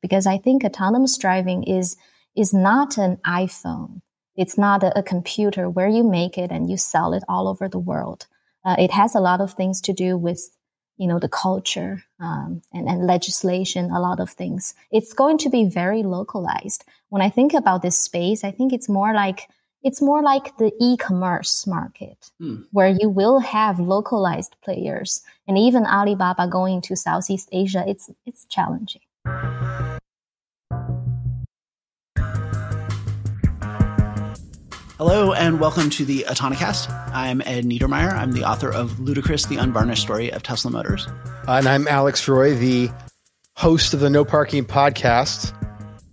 because I think autonomous driving is is not an iPhone. It's not a, a computer where you make it and you sell it all over the world. Uh, it has a lot of things to do with you know the culture um, and, and legislation a lot of things it's going to be very localized when i think about this space i think it's more like it's more like the e-commerce market mm. where you will have localized players and even alibaba going to southeast asia it's it's challenging Hello and welcome to the Autonocast. I'm Ed Niedermeyer. I'm the author of Ludicrous, the Unvarnished Story of Tesla Motors. And I'm Alex Roy, the host of the No Parking Podcast.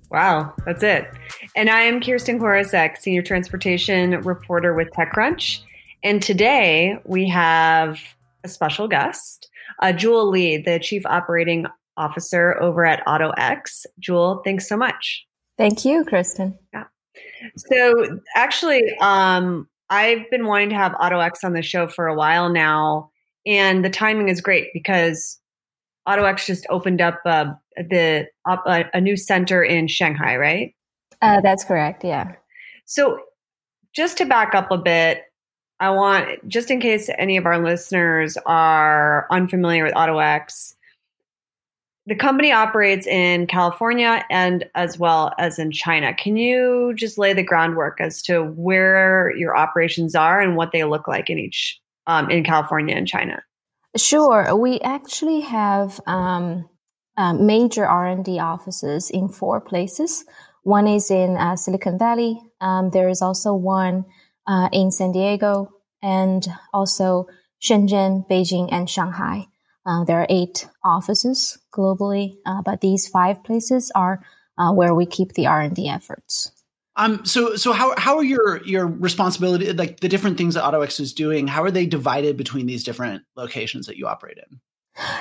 Wow, that's it. And I am Kirsten Korosec, Senior Transportation Reporter with TechCrunch. And today we have a special guest, uh, Jewel Li, the Chief Operating Officer over at AutoX. Jewel, thanks so much. Thank you, Kristen. Yeah. So actually, um, I've been wanting to have AutoX on the show for a while now, and the timing is great because AutoX just opened up uh, the uh, a new center in Shanghai, right? Uh, that's correct. Yeah. So, just to back up a bit, I want just in case any of our listeners are unfamiliar with AutoX, the company operates in California and as well as in China. Can you just lay the groundwork as to where your operations are and what they look like in each um, in California and China? Sure, we actually have um, uh, major R and D offices in four places. One is in uh, Silicon Valley. Um, there is also one uh, in San Diego, and also Shenzhen, Beijing, and Shanghai. Uh, there are eight offices globally, uh, but these five places are uh, where we keep the R and D efforts. Um, so, so how how are your your responsibility, like the different things that AutoX is doing, how are they divided between these different locations that you operate in?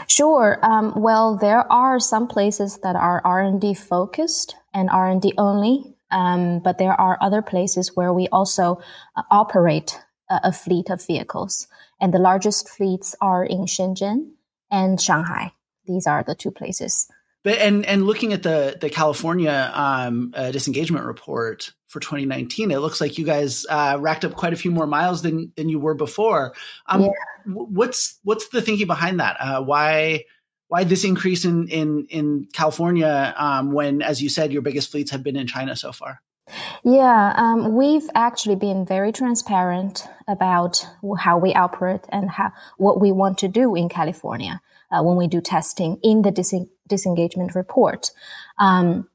Sure. Um, well, there are some places that are R and D focused and R and D only, um, but there are other places where we also uh, operate a, a, fleet of vehicles, and the largest fleets are in Shenzhen and Shanghai. These are the two places. But and and looking at the the California um, uh, disengagement report for 2019, it looks like you guys uh, racked up quite a few more miles than than you were before. Um, yeah. What's what's the thinking behind that? Uh, why why this increase in in in California um, when, as you said, your biggest fleets have been in China so far? Yeah, um, we've actually been very transparent about how we operate and how what we want to do in California uh, when we do testing in the dis- disengagement report. Um,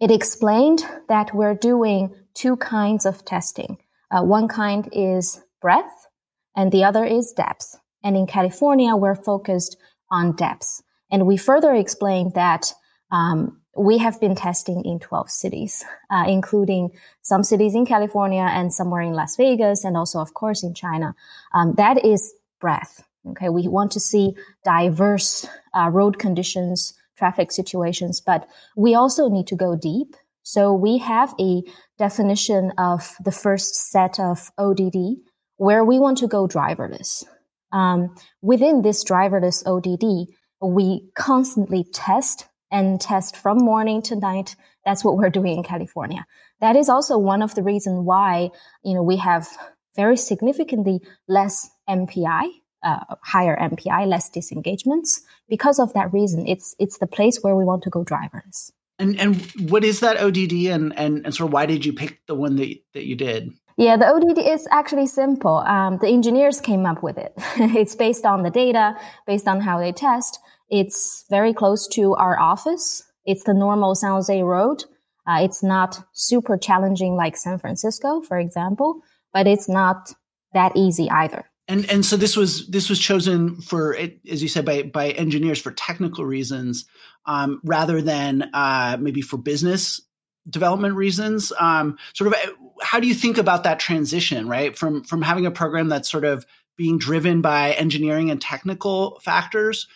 it explained that we're doing two kinds of testing. Uh, one kind is breadth, and the other is depth. And in California, we're focused on depth. And we further explained that um, we have been testing in 12 cities, uh, including some cities in California and somewhere in Las Vegas, and also, of course, in China. Um, that is breadth. Okay, we want to see diverse uh, road conditions, traffic situations, but we also need to go deep. So we have a definition of the first set of ODD where we want to go driverless. Um, within this driverless ODD, we constantly test and test from morning to night. That's what we're doing in California. That is also one of the reasons why, you know, we have very significantly less MPI, uh, higher MPI, less disengagements. Because of that reason, it's, it's the place where we want to go drivers. And, and what is that ODD and, and, and sort of why did you pick the one that, that you did? Yeah, the ODD is actually simple. Um, the engineers came up with it. it's based on the data, based on how they test. It's very close to our office. It's the normal San Jose road. Uh, it's not super challenging like San Francisco, for example, but it's not that easy either. And and so this was this was chosen for as you said by by engineers for technical reasons um, rather than uh, maybe for business development reasons. Um, sort of how do you think about that transition right from from having a program that's sort of being driven by engineering and technical factors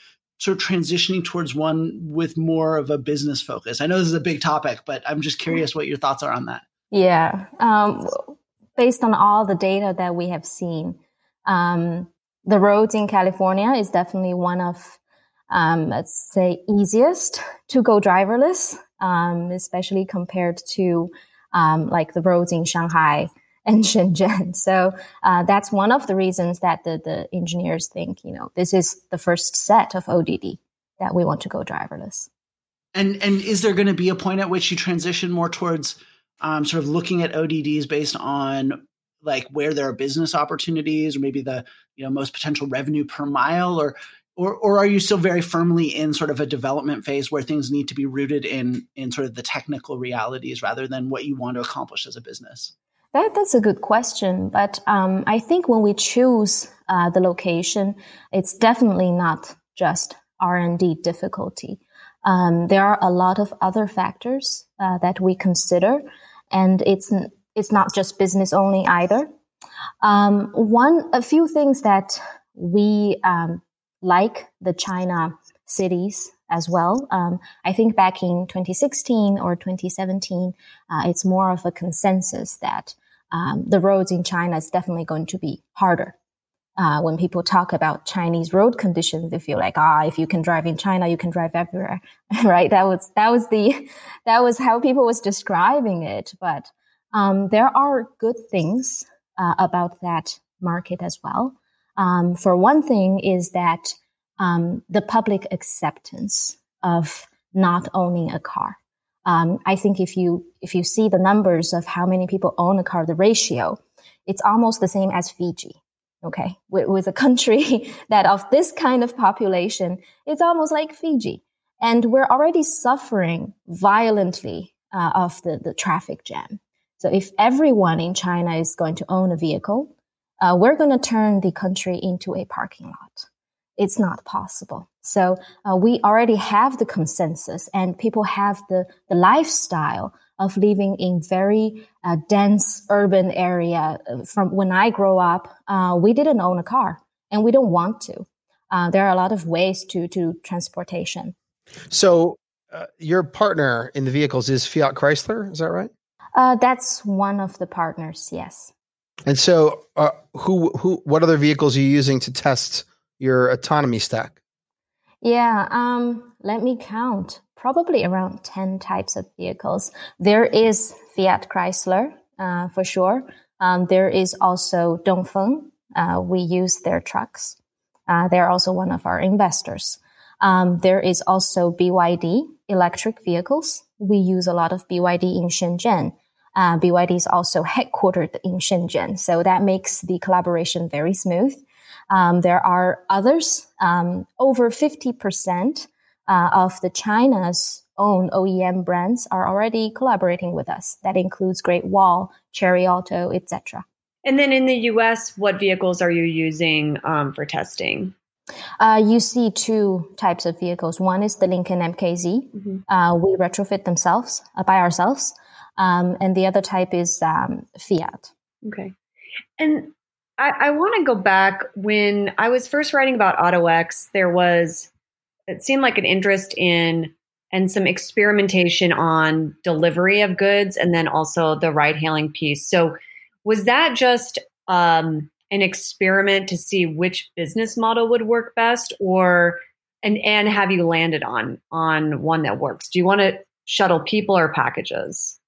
sort of transitioning towards one with more of a business focus? I know this is a big topic, but I'm just curious what your thoughts are on that. Yeah. Um, based on all the data that we have seen, um, the roads in California is definitely one of, um, let's say, easiest to go driverless. um, especially compared to um, like the roads in Shanghai and Shenzhen. So uh, that's one of the reasons that the, the engineers think, you know, this is the first set of ODD that we want to go driverless. And and is there going to be a point at which you transition more towards um, sort of looking at ODDs based on like where there are business opportunities or maybe the you know most potential revenue per mile or or or are you still very firmly in sort of a development phase where things need to be rooted in in sort of the technical realities rather than what you want to accomplish as a business? That, that's a good question. But um, I think when we choose uh, the location, it's definitely not just R&D difficulty. Um, there are a lot of other factors uh, that we consider, and it's it's not just business only either. Um, one, a few things that we um, like the China cities as well. Um, I think back in 2016 or 2017, uh, it's more of a consensus that um, the roads in China is definitely going to be harder. Uh, when people talk about Chinese road conditions, they feel like, ah, if you can drive in China, you can drive everywhere, right? That was that was the that was how people was describing it. But um, there are good things uh, about that market as well. Um, for one thing, is that um, the public acceptance of not owning a car. Um, I think if you if you see the numbers of how many people own a car, the ratio, it's almost the same as Fiji. Okay, with, with a country that of this kind of population, it's almost like Fiji, and we're already suffering violently uh, of the the traffic jam. So if everyone in China is going to own a vehicle, uh, we're going to turn the country into a parking lot it's not possible. So uh, we already have the consensus, and people have the, the lifestyle of living in very uh, dense urban area. From when I grow up, uh, we didn't own a car, and we don't want to. Uh, there are a lot of ways to to transportation. So uh, your partner in the vehicles is Fiat Chrysler, is that right? Uh, that's one of the partners. Yes. And so, who who what other vehicles are you using to test? your autonomy stack? Yeah, um, let me count. Probably around 10 types of vehicles. There is Fiat Chrysler, uh, for sure. Um, there is also Dongfeng. Uh, we use their trucks. Uh, they're also one of our investors. Um, there is also BYD electric vehicles. We use a lot of BYD in Shenzhen. Uh, BYD is also headquartered in Shenzhen, so that makes the collaboration very smooth. Um, there are others. Um, over 50% uh, of the China's own OEM brands are already collaborating with us. That includes Great Wall, Chery Auto, etc. And then in the US, what vehicles are you using um, for testing? Uh, you see two types of vehicles. One is the Lincoln MKZ. Mm-hmm. Uh, we retrofit themselves uh, by ourselves. Um, and the other type is um, Fiat. Okay. And I, I want to go back when I was first writing about AutoX. There was it seemed like an interest in and some experimentation on delivery of goods, and then also the ride hailing piece. So, was that just um, an experiment to see which business model would work best, or and and have you landed on on one that works? Do you want to shuttle people or packages?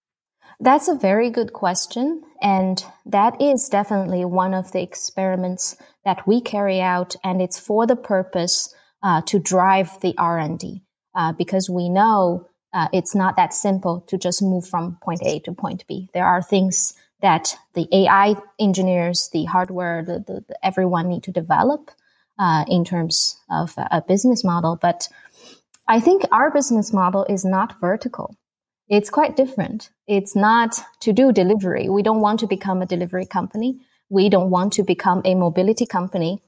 That's a very good question. And that is definitely one of the experiments that we carry out. And it's for the purpose uh, to drive the R&D uh, because we know uh, it's not that simple to just move from point A to point B. There are things that the AI engineers, the hardware, the, the, the everyone need to develop uh, in terms of a business model. But I think our business model is not vertical it's quite different. It's not to do delivery. We don't want to become a delivery company. We don't want to become a mobility company.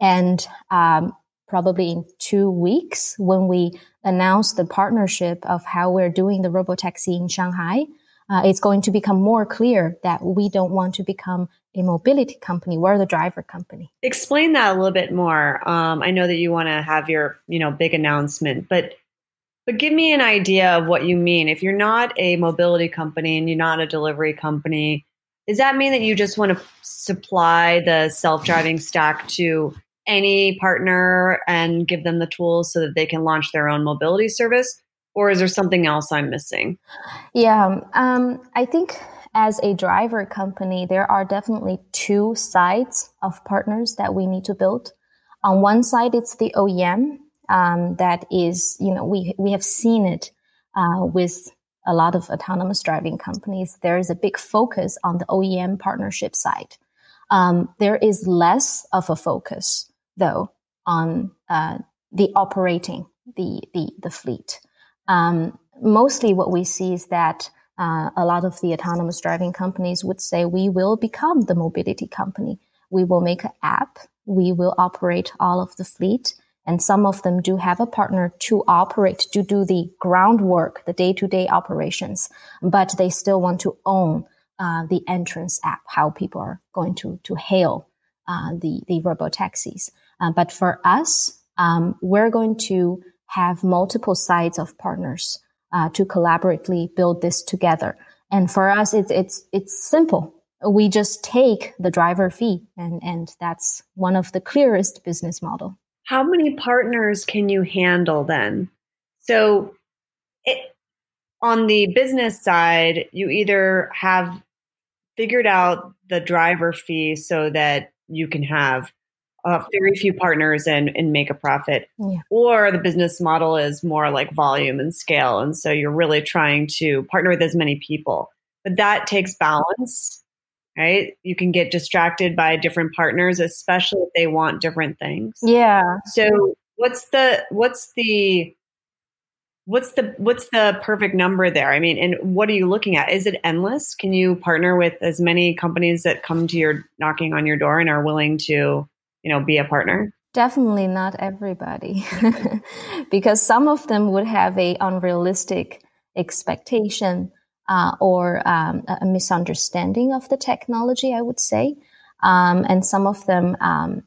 And um, probably in two weeks, when we announce the partnership of how we're doing the robotaxi in Shanghai, uh, it's going to become more clear that we don't want to become a mobility company. We're the driver company. Explain that a little bit more. Um, I know that you want to have your, you know, big announcement, but but give me an idea of what you mean. If you're not a mobility company and you're not a delivery company, does that mean that you just want to supply the self driving stack to any partner and give them the tools so that they can launch their own mobility service? or is there something else I'm missing? Yeah, um, I think as a driver company, there are definitely two sides of partners that we need to build. On one side, it's the OEM um, that is, you know, we we have seen it uh, with a lot of autonomous driving companies. There is a big focus on the OEM partnership side. Um, there is less of a focus, though, on uh, the operating the the, the fleet. Um, mostly, what we see is that uh, a lot of the autonomous driving companies would say we will become the mobility company. We will make an app. We will operate all of the fleet. And some of them do have a partner to operate, to do the groundwork, the day to day operations, but they still want to own uh, the entrance app, how people are going to, to hail uh, the, the robo taxis. Uh, but for us, um, we're going to have multiple sides of partners uh, to collaboratively build this together. And for us, it's it's it's simple. We just take the driver fee, and and that's one of the clearest business model. How many partners can you handle then? So, it, on the business side, you either have figured out the driver fee so that you can have uh, very few partners and, and make a profit. Yeah. Or the business model is more like volume and scale. And so you're really trying to partner with as many people. But that takes balance, right? You can get distracted by different partners, especially if they want different things. Yeah. So what's the what's the what's the what's the perfect number there i mean and what are you looking at is it endless can you partner with as many companies that come to your knocking on your door and are willing to you know, be a partner? Definitely not everybody, because some of them would have a unrealistic expectation uh, or um, a misunderstanding of the technology. I would say, um, and some of them um,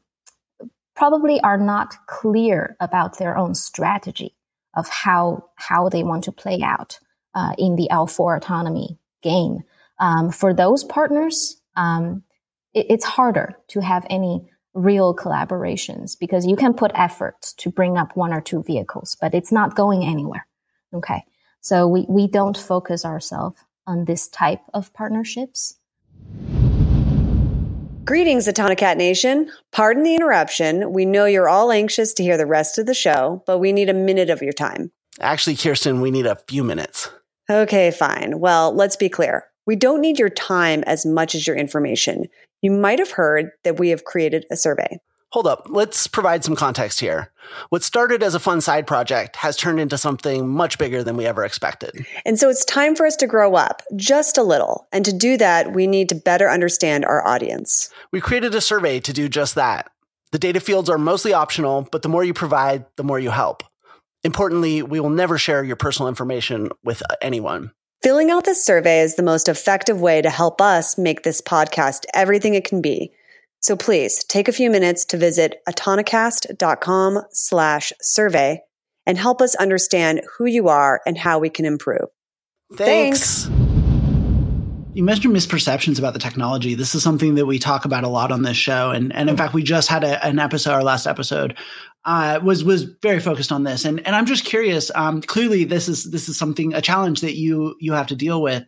probably are not clear about their own strategy of how how they want to play out uh, in the L4 autonomy game. Um, for those partners, um, it, it's harder to have any real collaborations because you can put effort to bring up one or two vehicles, but it's not going anywhere. Okay. So we, we don't focus ourselves on this type of partnerships. Greetings, Autonocast Nation. Pardon the interruption. We know you're all anxious to hear the rest of the show, but we need a minute of your time. Actually, Kirsten, we need a few minutes. Okay, fine. Well, let's be clear. We don't need your time as much as your information. You might have heard that we have created a survey. Hold up, let's provide some context here. What started as a fun side project has turned into something much bigger than we ever expected. And so it's time for us to grow up just a little. And to do that, we need to better understand our audience. We created a survey to do just that. The data fields are mostly optional, but the more you provide, the more you help. Importantly, we will never share your personal information with uh, anyone. Filling out this survey is the most effective way to help us make this podcast everything it can be. So please take a few minutes to visit autonocast.com slash survey and help us understand who you are and how we can improve. Thanks. Thanks. You mentioned misperceptions about the technology. This is something that we talk about a lot on this show. And, and in fact, we just had a, an episode, our last episode, uh, was was very focused on this, and and I'm just curious. Um, clearly, this is this is something a challenge that you you have to deal with,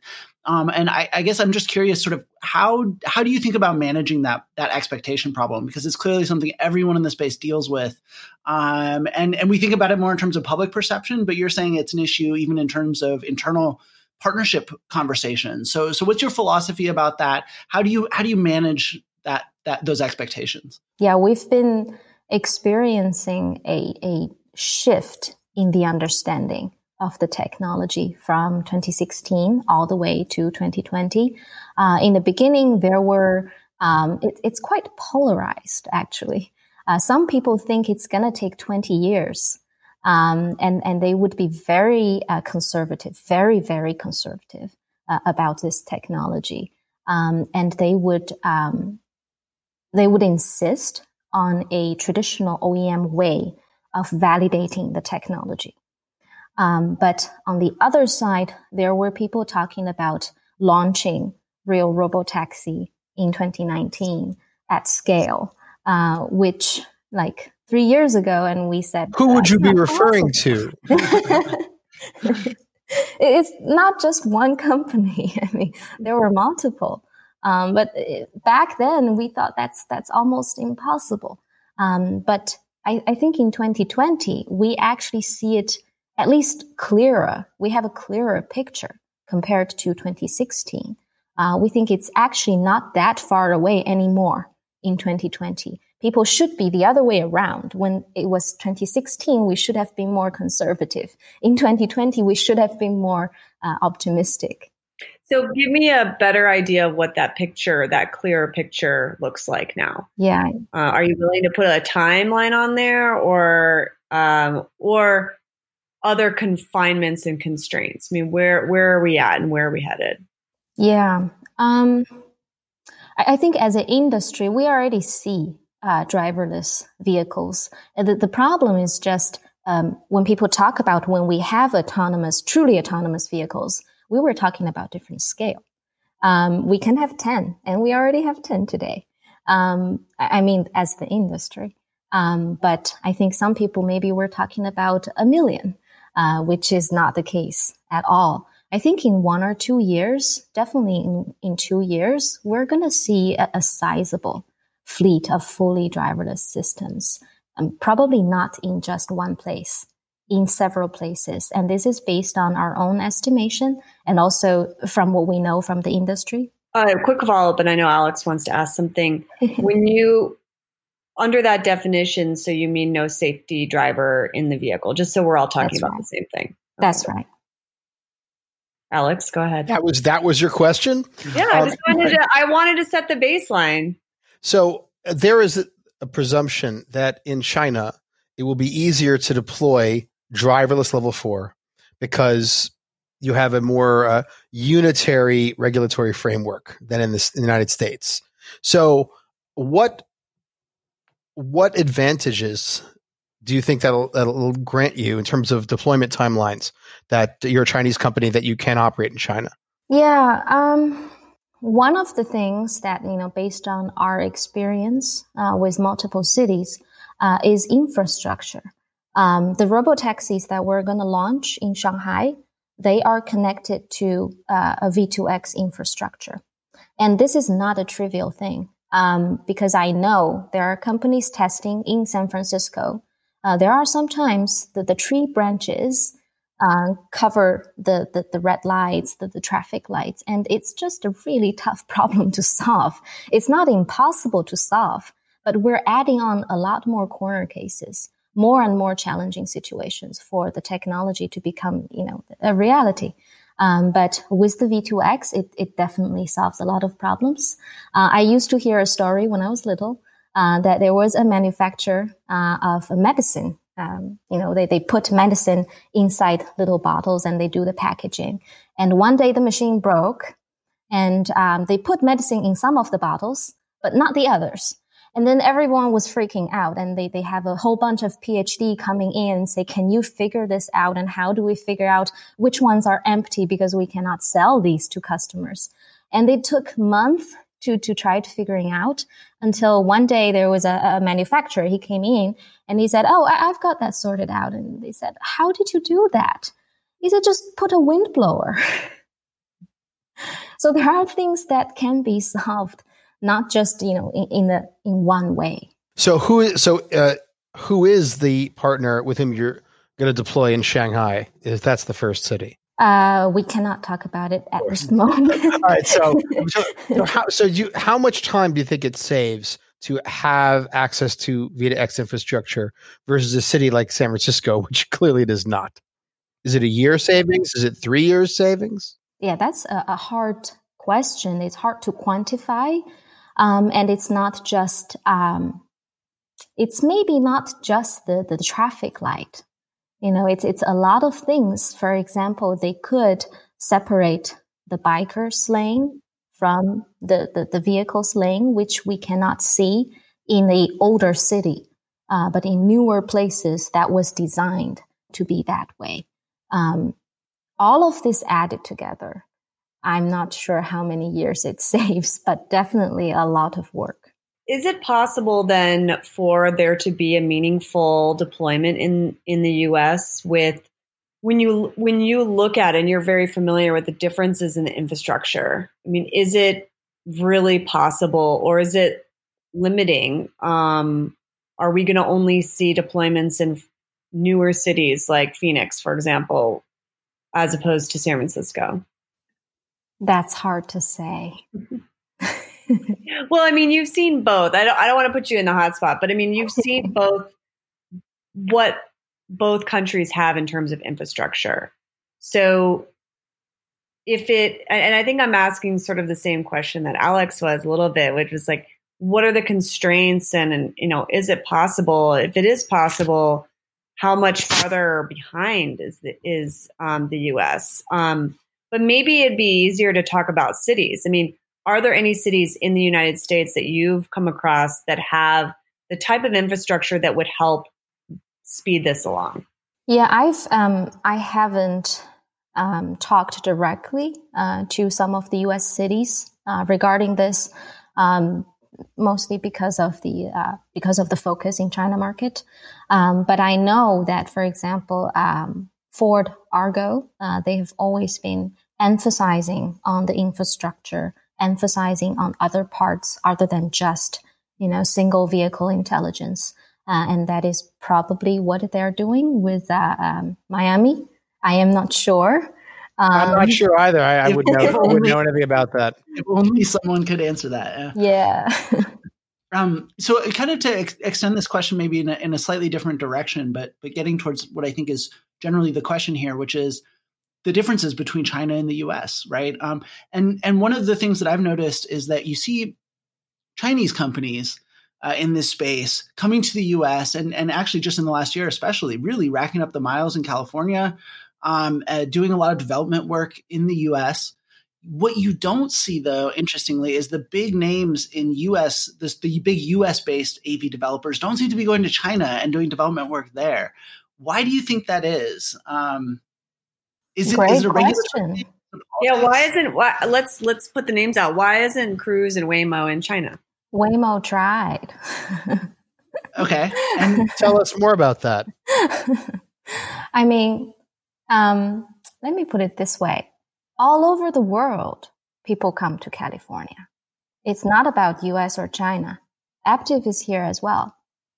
um, and I, I, guess I'm just curious, sort of how how do you think about managing that that expectation problem? Because it's clearly something everyone in the space deals with, um, and and we think about it more in terms of public perception, but you're saying it's an issue even in terms of internal partnership conversations. So so what's your philosophy about that? How do you how do you manage that that those expectations? Yeah, we've been experiencing a, a shift in the understanding of the technology from 2016 all the way to 2020. Uh, in the beginning, there were, um, it, it's quite polarized actually. Uh, some people think it's going to take 20 years. Um, and, and they would be very uh, conservative, very, very conservative uh, about this technology. Um, and they would, um, they would insist on a traditional OEM way of validating the technology. Um, but on the other side, there were people talking about launching real robotaxi in 2019 at scale, uh, which like three years ago, and we said, who would you be referring possible. to? it's not just one company. I mean, there were multiple. Um, but uh, back then, we thought that's that's almost impossible. Um, but I, I think in 2020, we actually see it at least clearer. We have a clearer picture compared to 2016. Uh, we think it's actually not that far away anymore in 2020. People should be the other way around. When it was 2016, we should have been more conservative. In 2020, we should have been more uh, optimistic. So, give me a better idea of what that picture, that clearer picture, looks like now. Yeah. Uh, are you willing to put a timeline on there, or um, or other confinements and constraints? I mean, where where are we at, and where are we headed? Yeah. Um, I, I think as an industry, we already see uh, driverless vehicles. The, the problem is just um, when people talk about when we have autonomous, truly autonomous vehicles, we were talking about different scale. Um, we can have 10, and we already have 10 today. Um, I mean, as the industry. Um, but I think some people maybe were talking about a million, uh, which is not the case at all. I think in one or two years, definitely in, in two years, we're going to see a, a, sizable fleet of fully driverless systems. Um, probably not in just one place, in several places. And this is based on our own estimation and also from what we know from the industry. Uh, quick follow up, and I know Alex wants to ask something. when you, under that definition, so you mean no safety driver in the vehicle, just so we're all talking That's about right. the same thing. That's right. Alex, go ahead. That was that was your question. Yeah, um, I just wanted to. I wanted to set the baseline. So uh, there is a, a presumption that in China it will be easier to deploy driverless level four because you have a more uh, unitary regulatory framework than in, this, in the United States. So, what what advantages do you think that'll, that'll grant you in terms of deployment timelines that you're a Chinese company that you can operate in China? Yeah, um, one of the things that you know, based on our experience uh, with multiple cities, uh, is infrastructure. Um, the robo taxis that we're going to launch in Shanghai, they are connected to uh, a V2X infrastructure, and this is not a trivial thing. Um, because I know there are companies testing in San Francisco uh, there are sometimes the, the tree branches uh, cover the, the, the, red lights, the, the traffic lights, and it's just a really tough problem to solve. It's not impossible to solve, but we're adding on a lot more corner cases, more and more challenging situations for the technology to become, you know, a reality. Um, but with the V2X, it, it definitely solves a lot of problems. Uh, I used to hear a story when I was little uh, that there was a manufacturer uh, of a medicine. Um, you know, they, they put medicine inside little bottles and they do the packaging. And one day the machine broke and um, they put medicine in some of the bottles, but not the others. And then everyone was freaking out and they, they have a whole bunch of PhD coming in and say, can you figure this out? And how do we figure out which ones are empty because we cannot sell these to customers? And they took months to, to try to figuring out until one day there was a, a manufacturer. He came in and he said, Oh, I, have got that sorted out. And they said, How did you do that? He said, Just put a wind blower. so there are things that can be solved, not just, you know, in, in, the, in one way. So who is, so, uh, who is the partner with whom you're going to deploy in Shanghai? If that's the first city. Uh, we cannot talk about it at this moment. All right. So, so, so, how, so you, how much time do you think it saves to have access to V2X infrastructure versus a city like San Francisco, which clearly does not? Is it a year savings? Is it three years savings? Yeah, that's a, a hard question. It's hard to quantify. Um, and it's not just, um, it's maybe not just the, the traffic light you know, it's, it's a lot of things. For example, they could separate the biker's lane from the, the, the vehicle's lane, which we cannot see in the older city. Uh, but in newer places, that was designed to be that way. Um, all of this added together, I'm not sure how many years it saves, but definitely a lot of work. Is it possible then for there to be a meaningful deployment in, in the US with when you when you look at it and you're very familiar with the differences in the infrastructure, I mean, is it really possible or is it limiting? Um, are we going to only see deployments in newer cities like Phoenix, for example, as opposed to San Francisco? That's hard to say. well, I mean, you've seen both. I don't, I don't want to put you in the hot spot, but I mean, you've seen both what both countries have in terms of infrastructure. So if it, and I think I'm asking sort of the same question that Alex was a little bit, which was like, what are the constraints and, and you know, is it possible? If it is possible, how much farther behind is the, is um, the U.S. Um, but maybe it'd be easier to talk about cities. I mean, are there any cities in the United States that you've come across that have the type of infrastructure that would help speed this along? Yeah, I've um, I haven't um, talked directly uh, to some of the U.S. cities uh, regarding this, um, mostly because of the uh, because of the focus in China market. Um, but I know that, for example, um, Ford Argo, uh, they have always been emphasizing on the infrastructure, emphasizing on other parts other than just you know single vehicle intelligence. Uh, and that is probably what they're doing with uh, um, Miami. I am not sure. Um, I'm not um, sure either. I, I would know. I wouldn't know anything about that. If only someone could answer that. Yeah. yeah. um, so, kind of to ex- extend this question, maybe in a, in a slightly different direction, but but getting towards what I think is generally the question here, which is the differences between China and the U.S. Right. Um, and and one of the things that I've noticed is that you see Chinese companies uh, in this space coming to the US and, and actually just in the last year, especially really racking up the miles in California, um, uh, doing a lot of development work in the US. What you don't see, though, interestingly, is the big names in US, this, the big US based AV developers don't seem to be going to China and doing development work there. Why do you think that is? Um, is it, Great is it a question. Yeah, why isn't why, let's let's put the names out. Why isn't Cruise and Waymo in China? Waymo tried. okay. And tell us more about that. I mean, um, let me put it this way all over the world, people come to California. It's not about US or China. Aptiv is here as well.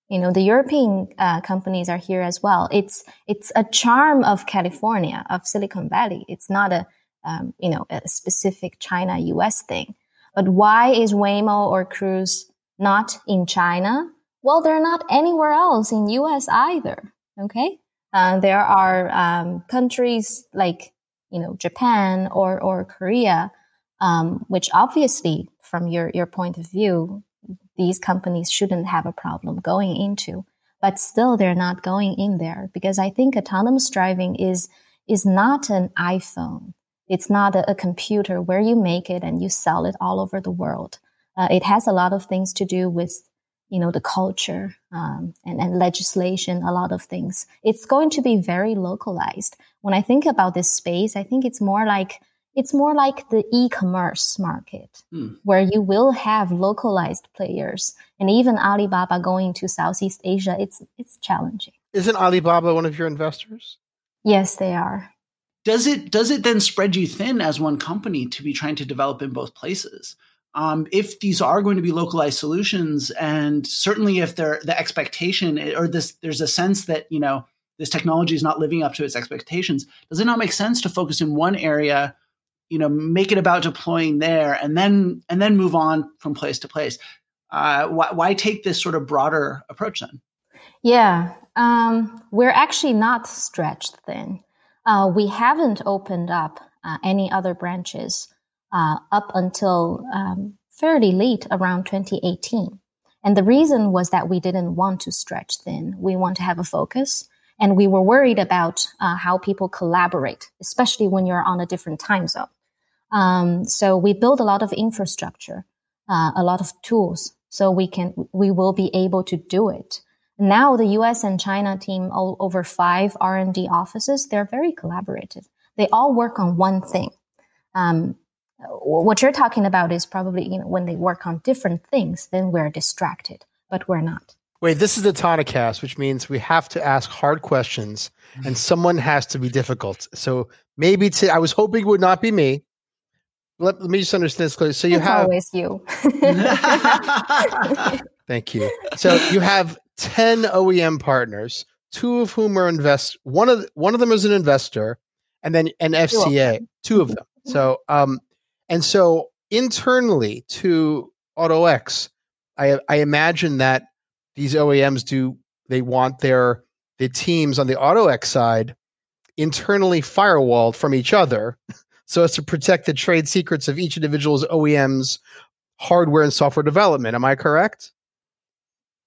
You know, the European uh, companies are here as well. It's, it's a charm of California, of Silicon Valley. It's not a, um, you know, a specific China US thing. But why is Waymo or Cruise not in China? Well, they're not anywhere else in US either. Okay. Uh, there are um, countries like, you know, Japan or, or Korea, um, which obviously from your, your point of view, these companies shouldn't have a problem going into, but still they're not going in there because I think autonomous driving is, is not an iPhone. It's not a, a, computer where you make it and you sell it all over the world. Uh, it has a lot of things to do with, you know, the culture um, and, and legislation, a lot of things. It's going to be very localized. When I think about this space, I think it's more like it's more like the e-commerce market hmm. where you will have localized players and even Alibaba going to Southeast Asia. It's it's challenging. Isn't Alibaba one of your investors? Yes, they are does it does it then spread you thin as one company to be trying to develop in both places? Um, if these are going to be localized solutions, and certainly if they're the expectation or this, there's a sense that you know this technology is not living up to its expectations. Does it not make sense to focus in one area, you know, make it about deploying there, and then and then move on from place to place? Uh, why, why take this sort of broader approach then? Yeah, um, we're actually not stretched thin. Uh, we haven't opened up uh, any other branches uh, up until um, fairly late around 2018. And the reason was that we didn't want to stretch thin. We want to have a focus. And we were worried about uh, how people collaborate, especially when you're on a different time zone. Um, so we build a lot of infrastructure, uh, a lot of tools, so we can we will be able to do it. Now the US and China team, all over five R&D offices, they're very collaborative. They all work on one thing. Um, what you're talking about is probably you know, when they work on different things, then we're distracted, but we're not. Wait, this is the Tonacast, which means we have to ask hard questions and someone has to be difficult. So maybe to, I was hoping it would not be me. Let, let me just understand this clearly. So you it's have always you. Thank you. So you have 10 OEM partners, two of whom are invest one of one of them is an investor and then an FCA, two of them. So um and so internally to AutoX, I I imagine that these OEMs do they want their the teams on the AutoX side internally firewalled from each other so as to protect the trade secrets of each individual's OEM's hardware and software development. Am I correct?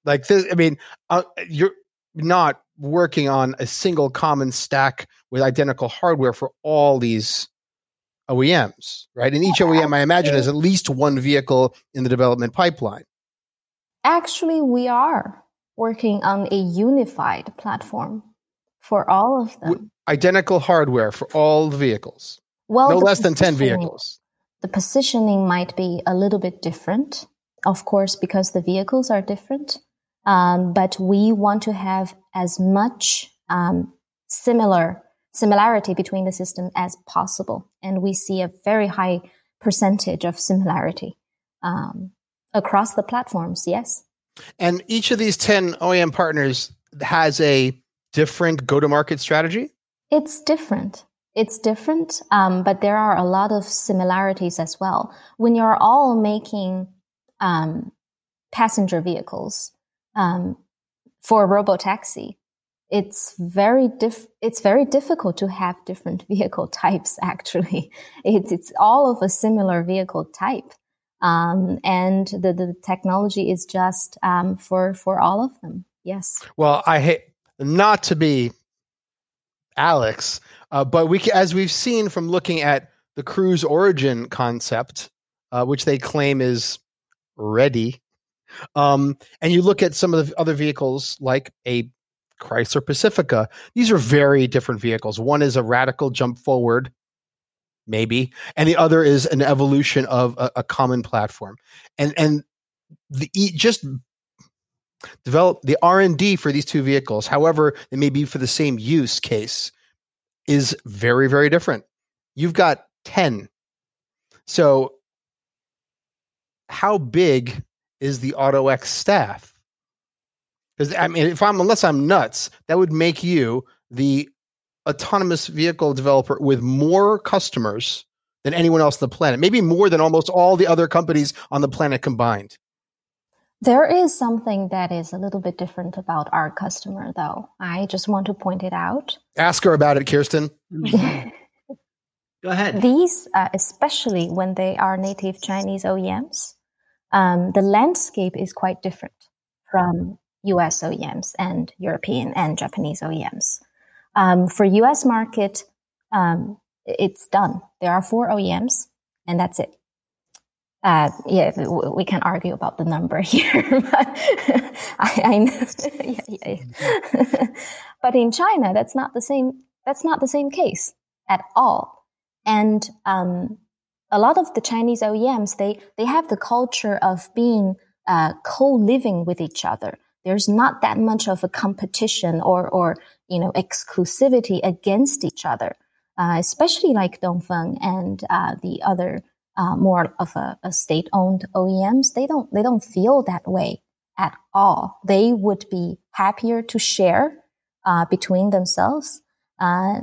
Like this, I mean, uh, you're not working on a single common stack with identical hardware for all these OEMs, right? And each OEM, I imagine, has at least one vehicle in the development pipeline. Actually, we are working on a unified platform for all of them. Identical hardware for all the vehicles. Well, no less than 10 vehicles. The positioning might be a little bit different, of course, because the vehicles are different. Um, but we want to have as much um, similar similarity between the system as possible, and we see a very high percentage of similarity um, across the platforms. Yes, and each of these ten OEM partners has a different go-to-market strategy. It's different. It's different, um, but there are a lot of similarities as well. When you're all making um, passenger vehicles, um, for a robo taxi, it's very diff- it's very difficult to have different vehicle types. Actually, it's it's all of a similar vehicle type, um, and the the technology is just um, for for all of them. Yes. Well, I hate not to be Alex, uh, but we as we've seen from looking at the Cruise Origin concept, uh, which they claim is ready um, and you look at some of the other vehicles like a Chrysler Pacifica. These are very different vehicles. One is a radical jump forward, maybe, and the other is an evolution of a, a common platform. And and the just develop the r&d for these two vehicles however it may be for the same use case is very very different you've got 10 so how big is the AutoX staff. Because I mean, if I'm unless I'm nuts, that would make you the autonomous vehicle developer with more customers than anyone else on the planet. Maybe more than almost all the other companies on the planet combined. There is something that is a little bit different about our customer, though. I just want to point it out. Ask her about it, Kirsten. Go ahead. These, uh, especially when they are native Chinese OEMs, um, the landscape is quite different from US OEMs and European and Japanese OEMs. Um, for US market, um, it's done. There are four OEMs, and that's it. Uh, yeah, we can argue about the number here, but I, I know. yeah, yeah, yeah. but in China, that's not the same. That's not the same case at all. And um, a lot of the Chinese OEMs, they, they have the culture of being uh, co-living with each other. There's not that much of a competition or, or you know, exclusivity against each other, uh, especially like Dongfeng and uh, the other uh, more of a, a state-owned OEMs. They don't they don't feel that way at all. They would be happier to share uh, between themselves. Uh,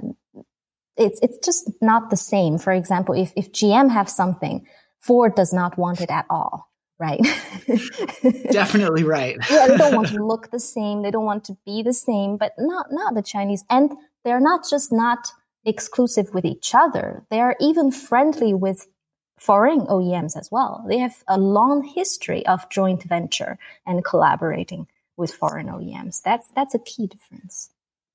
it's it's just not the same. For example, if if GM have something, Ford does not want it at all, right? Definitely right. yeah, they don't want to look the same. They don't want to be the same, but not not the Chinese. And they're not just not exclusive with each other. They are even friendly with foreign OEMs as well. They have a long history of joint venture and collaborating with foreign OEMs. That's that's a key difference.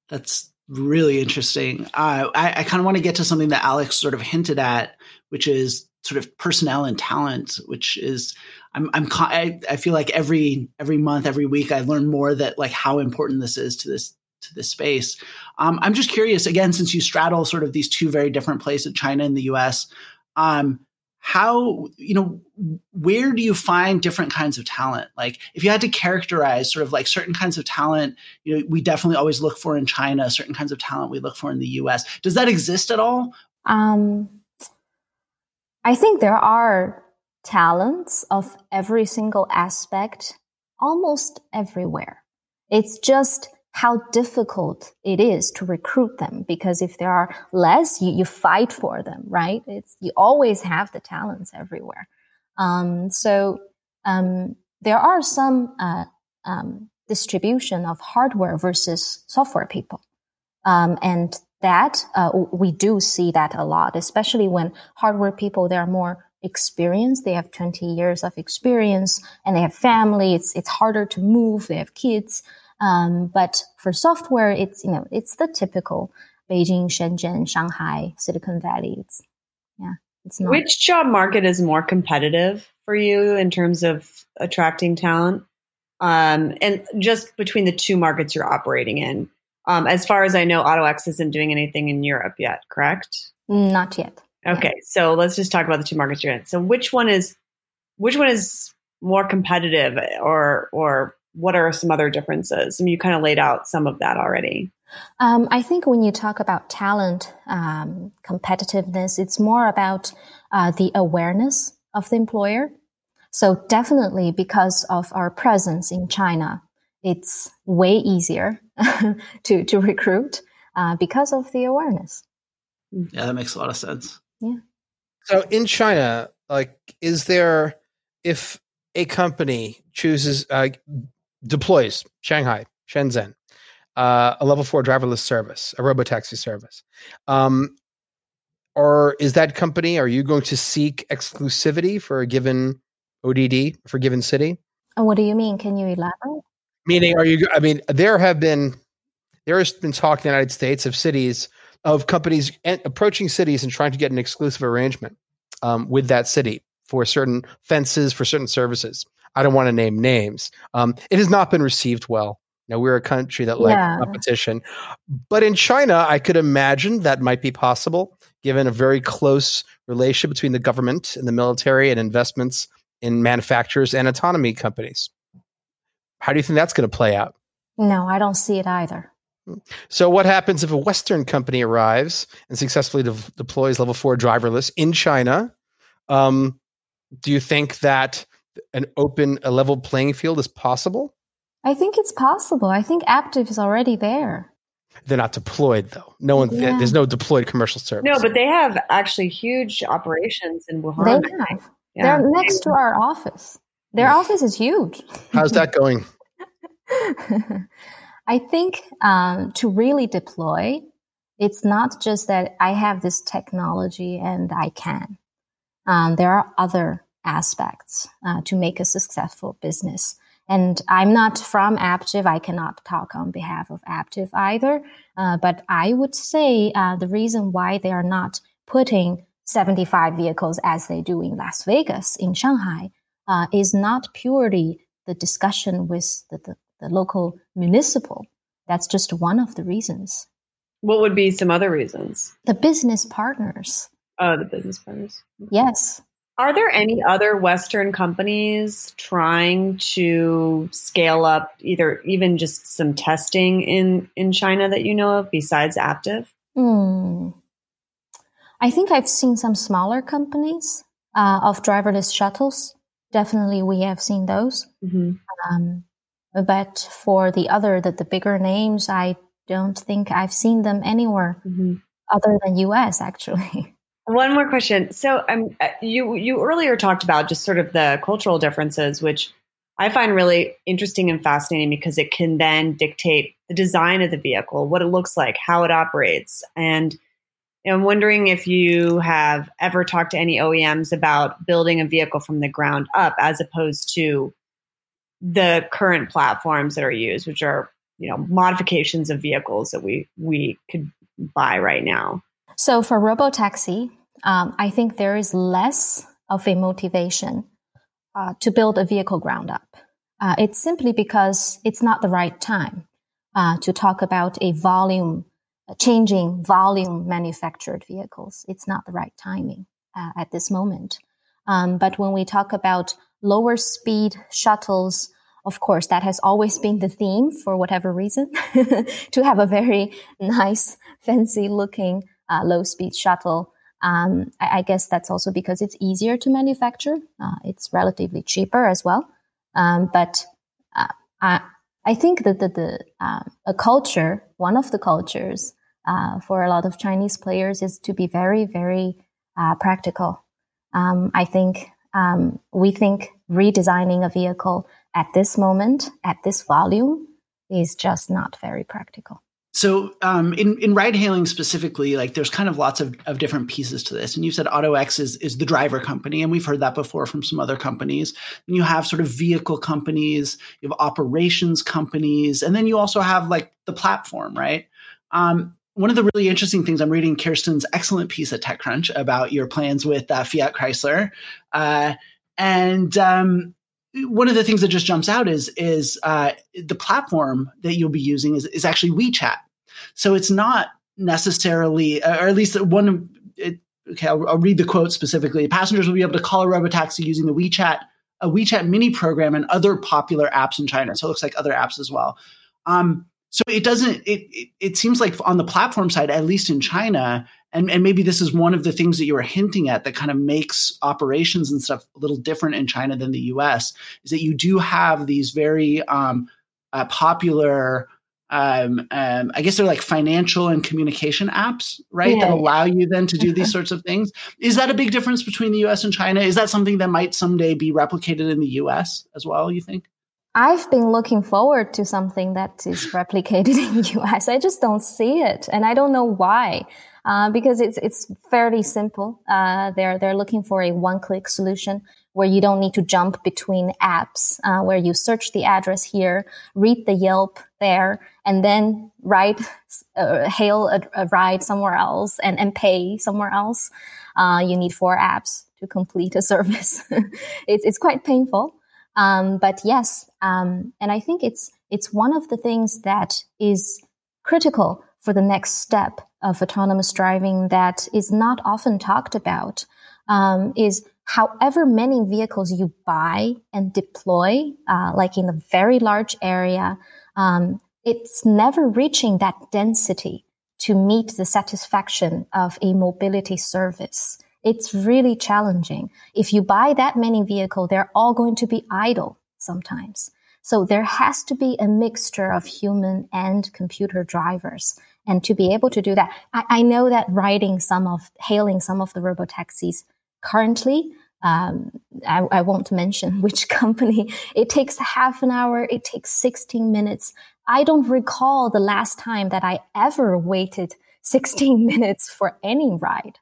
That's really interesting. Uh, I, I kind of want to get to something that Alex sort of hinted at, which is sort of personnel and talent, which is I'm I'm I, I feel like every every month, every week, I learn more that like how important this is to this to this space. Um, I'm just curious again, since you straddle sort of these two very different places, China and the U.S. Um, how you know where do you find different kinds of talent? Like if you had to characterize sort of like certain kinds of talent you know we definitely always look for in china certain kinds of talent we look for in the us does that exist at all? Um i think there are talents of every single aspect almost everywhere. It's just how difficult it is to recruit them because if there are less you, you fight for them right? It's you always have the talents everywhere. Um, so um, there are some uh, um, distribution of hardware versus software people. Um, and that uh, we do see that a lot especially when hardware people they're more experienced they have 20 years of experience and they have family it's it's harder to move they have kids um, but for software, it's you know it's the typical Beijing, Shenzhen, Shanghai, Silicon Valley. It's yeah, it's not. Which job market is more competitive for you in terms of attracting talent? Um, and just between the two markets you're operating in. Um, as far as I know, AutoX isn't doing anything in Europe yet, correct? Not yet. Okay, so let's just talk about the two markets you're in. So which one is which one is more competitive or or what are some other differences? And you kind of laid out some of that already. Um, I think when you talk about talent um, competitiveness, it's more about uh, the awareness of the employer. So definitely because of our presence in China, it's way easier to, to recruit uh, because of the awareness. Yeah, that makes a lot of sense. Yeah. So in China, like, is there, if a company chooses, uh, deploys Shanghai, Shenzhen, uh, a level four driverless service, a robotaxi service. Um, or is that company, are you going to seek exclusivity for a given ODD for a given city? And what do you mean? Can you elaborate? Meaning, are you, I mean, there have been, there has been talk in the United States of cities, of companies approaching cities and trying to get an exclusive arrangement um, with that city for certain fences, for certain services. I don't want to name names. Um, it has not been received well. Now we're a country that likes yeah. competition, but in China, I could imagine that might be possible, given a very close relationship between the government and the military and investments in manufacturers and autonomy companies. How do you think that's going to play out? No, I don't see it either. So, what happens if a Western company arrives and successfully de- deploys level four driverless in China? Um, do you think that an open, a level playing field is possible? I think it's possible. I think Aptiv is already there. They're not deployed though. No one. Yeah. There's no deployed commercial service. No, but they have actually huge operations in Wuhan. They have. Yeah. They're next to our office. Their yeah. office is huge. How's that going? I think um, to really deploy, it's not just that I have this technology and I can. Um, there are other aspects uh, to make a successful business. And I'm not from Aptiv. I cannot talk on behalf of Aptiv either. Uh, but I would say uh, the reason why they are not putting 75 vehicles as they do in Las Vegas, in Shanghai, uh, is not purely the discussion with the, the, the local municipal. That's just one of the reasons. What would be some other reasons? The business partners. Oh, the business partners. Yes. Are there any other Western companies trying to scale up either even just some testing in, in China that you know of besides Aptiv? Mm. I think I've seen some smaller companies uh, of driverless shuttles. Definitely, we have seen those. Mm-hmm. Um, but for the other, the, the bigger names, I don't think I've seen them anywhere mm-hmm. other than US, actually. One more question. So, um, uh, you you earlier talked about just sort of the cultural differences, which I find really interesting and fascinating because it can then dictate the design of the vehicle, what it looks like, how it operates, and I'm wondering if you have ever talked to any OEMs about building a vehicle from the ground up, as opposed to the current platforms that are used, which are you know modifications of vehicles that we we could buy right now. So for robotaxi, um, I think there is less of a motivation uh, to build a vehicle ground up. Uh, it's simply because it's not the right time uh, to talk about a volume, changing volume manufactured vehicles. It's not the right timing uh, at this moment. Um, but when we talk about lower speed shuttles, of course, that has always been the theme for whatever reason to have a very nice, fancy looking uh, low speed shuttle. Um, I, I, guess that's also because it's easier to manufacture. Uh, it's relatively cheaper as well. Um, but uh, I, I think that the, the um, a culture, one of the cultures uh, for a lot of Chinese players is to be very, very uh, practical. Um, I think um, we think redesigning a vehicle at this moment, at this volume, is just not very practical. So um, in in ride hailing specifically, like there's kind of lots of, of different pieces to this. And you said AutoX is is the driver company, and we've heard that before from some other companies. And you have sort of vehicle companies, you have operations companies, and then you also have like the platform, right? Um, one of the really interesting things I'm reading Kirsten's excellent piece at TechCrunch about your plans with uh, Fiat Chrysler, uh, and um, one of the things that just jumps out is is uh, the platform that you'll be using is, is actually WeChat. So it's not necessarily, uh, or at least one. It, okay, I'll, I'll, read the quote specifically. Passengers will be able to call a robotaxi using the WeChat, a WeChat mini program, and other popular apps in China. So it looks like other apps as well. Um, so it doesn't. It, it, it seems like on the platform side, at least in China, and and maybe this is one of the things that you were hinting at that kind of makes operations and stuff a little different in China than the U.S. Is that you do have these very um, uh, popular. Um, um, I guess they're like financial and communication apps, right? Yeah. That allow you then to do these sorts of things. Is that a big difference between the US and China? Is that something that might someday be replicated in the US as well, you think? I've been looking forward to something that is replicated in US. I just don't see it, and I don't know why. Uh, because it's it's fairly simple. Uh, they're they're looking for a one-click solution where you don't need to jump between apps, uh, where you search the address here, read the Yelp there, and then ride uh, hail a, a, ride somewhere else and and pay somewhere else. Uh, you need four apps to complete a service. it's it's quite painful. Um, but yes, um, and I think it's it's one of the things that is critical for the next step of autonomous driving that is not often talked about. Um, is however many vehicles you buy and deploy, uh, like in a very large area, um, it's never reaching that density to meet the satisfaction of a mobility service it's really challenging. If you buy that many vehicles, they're all going to be idle sometimes. So there has to be a mixture of human and computer drivers. And to be able to do that, I, I know that riding some of, hailing some of the robo taxis currently, um, I, I, won't mention which company. It takes half an hour. It takes 16 minutes. I don't recall the last time that I ever waited 16 minutes for any ride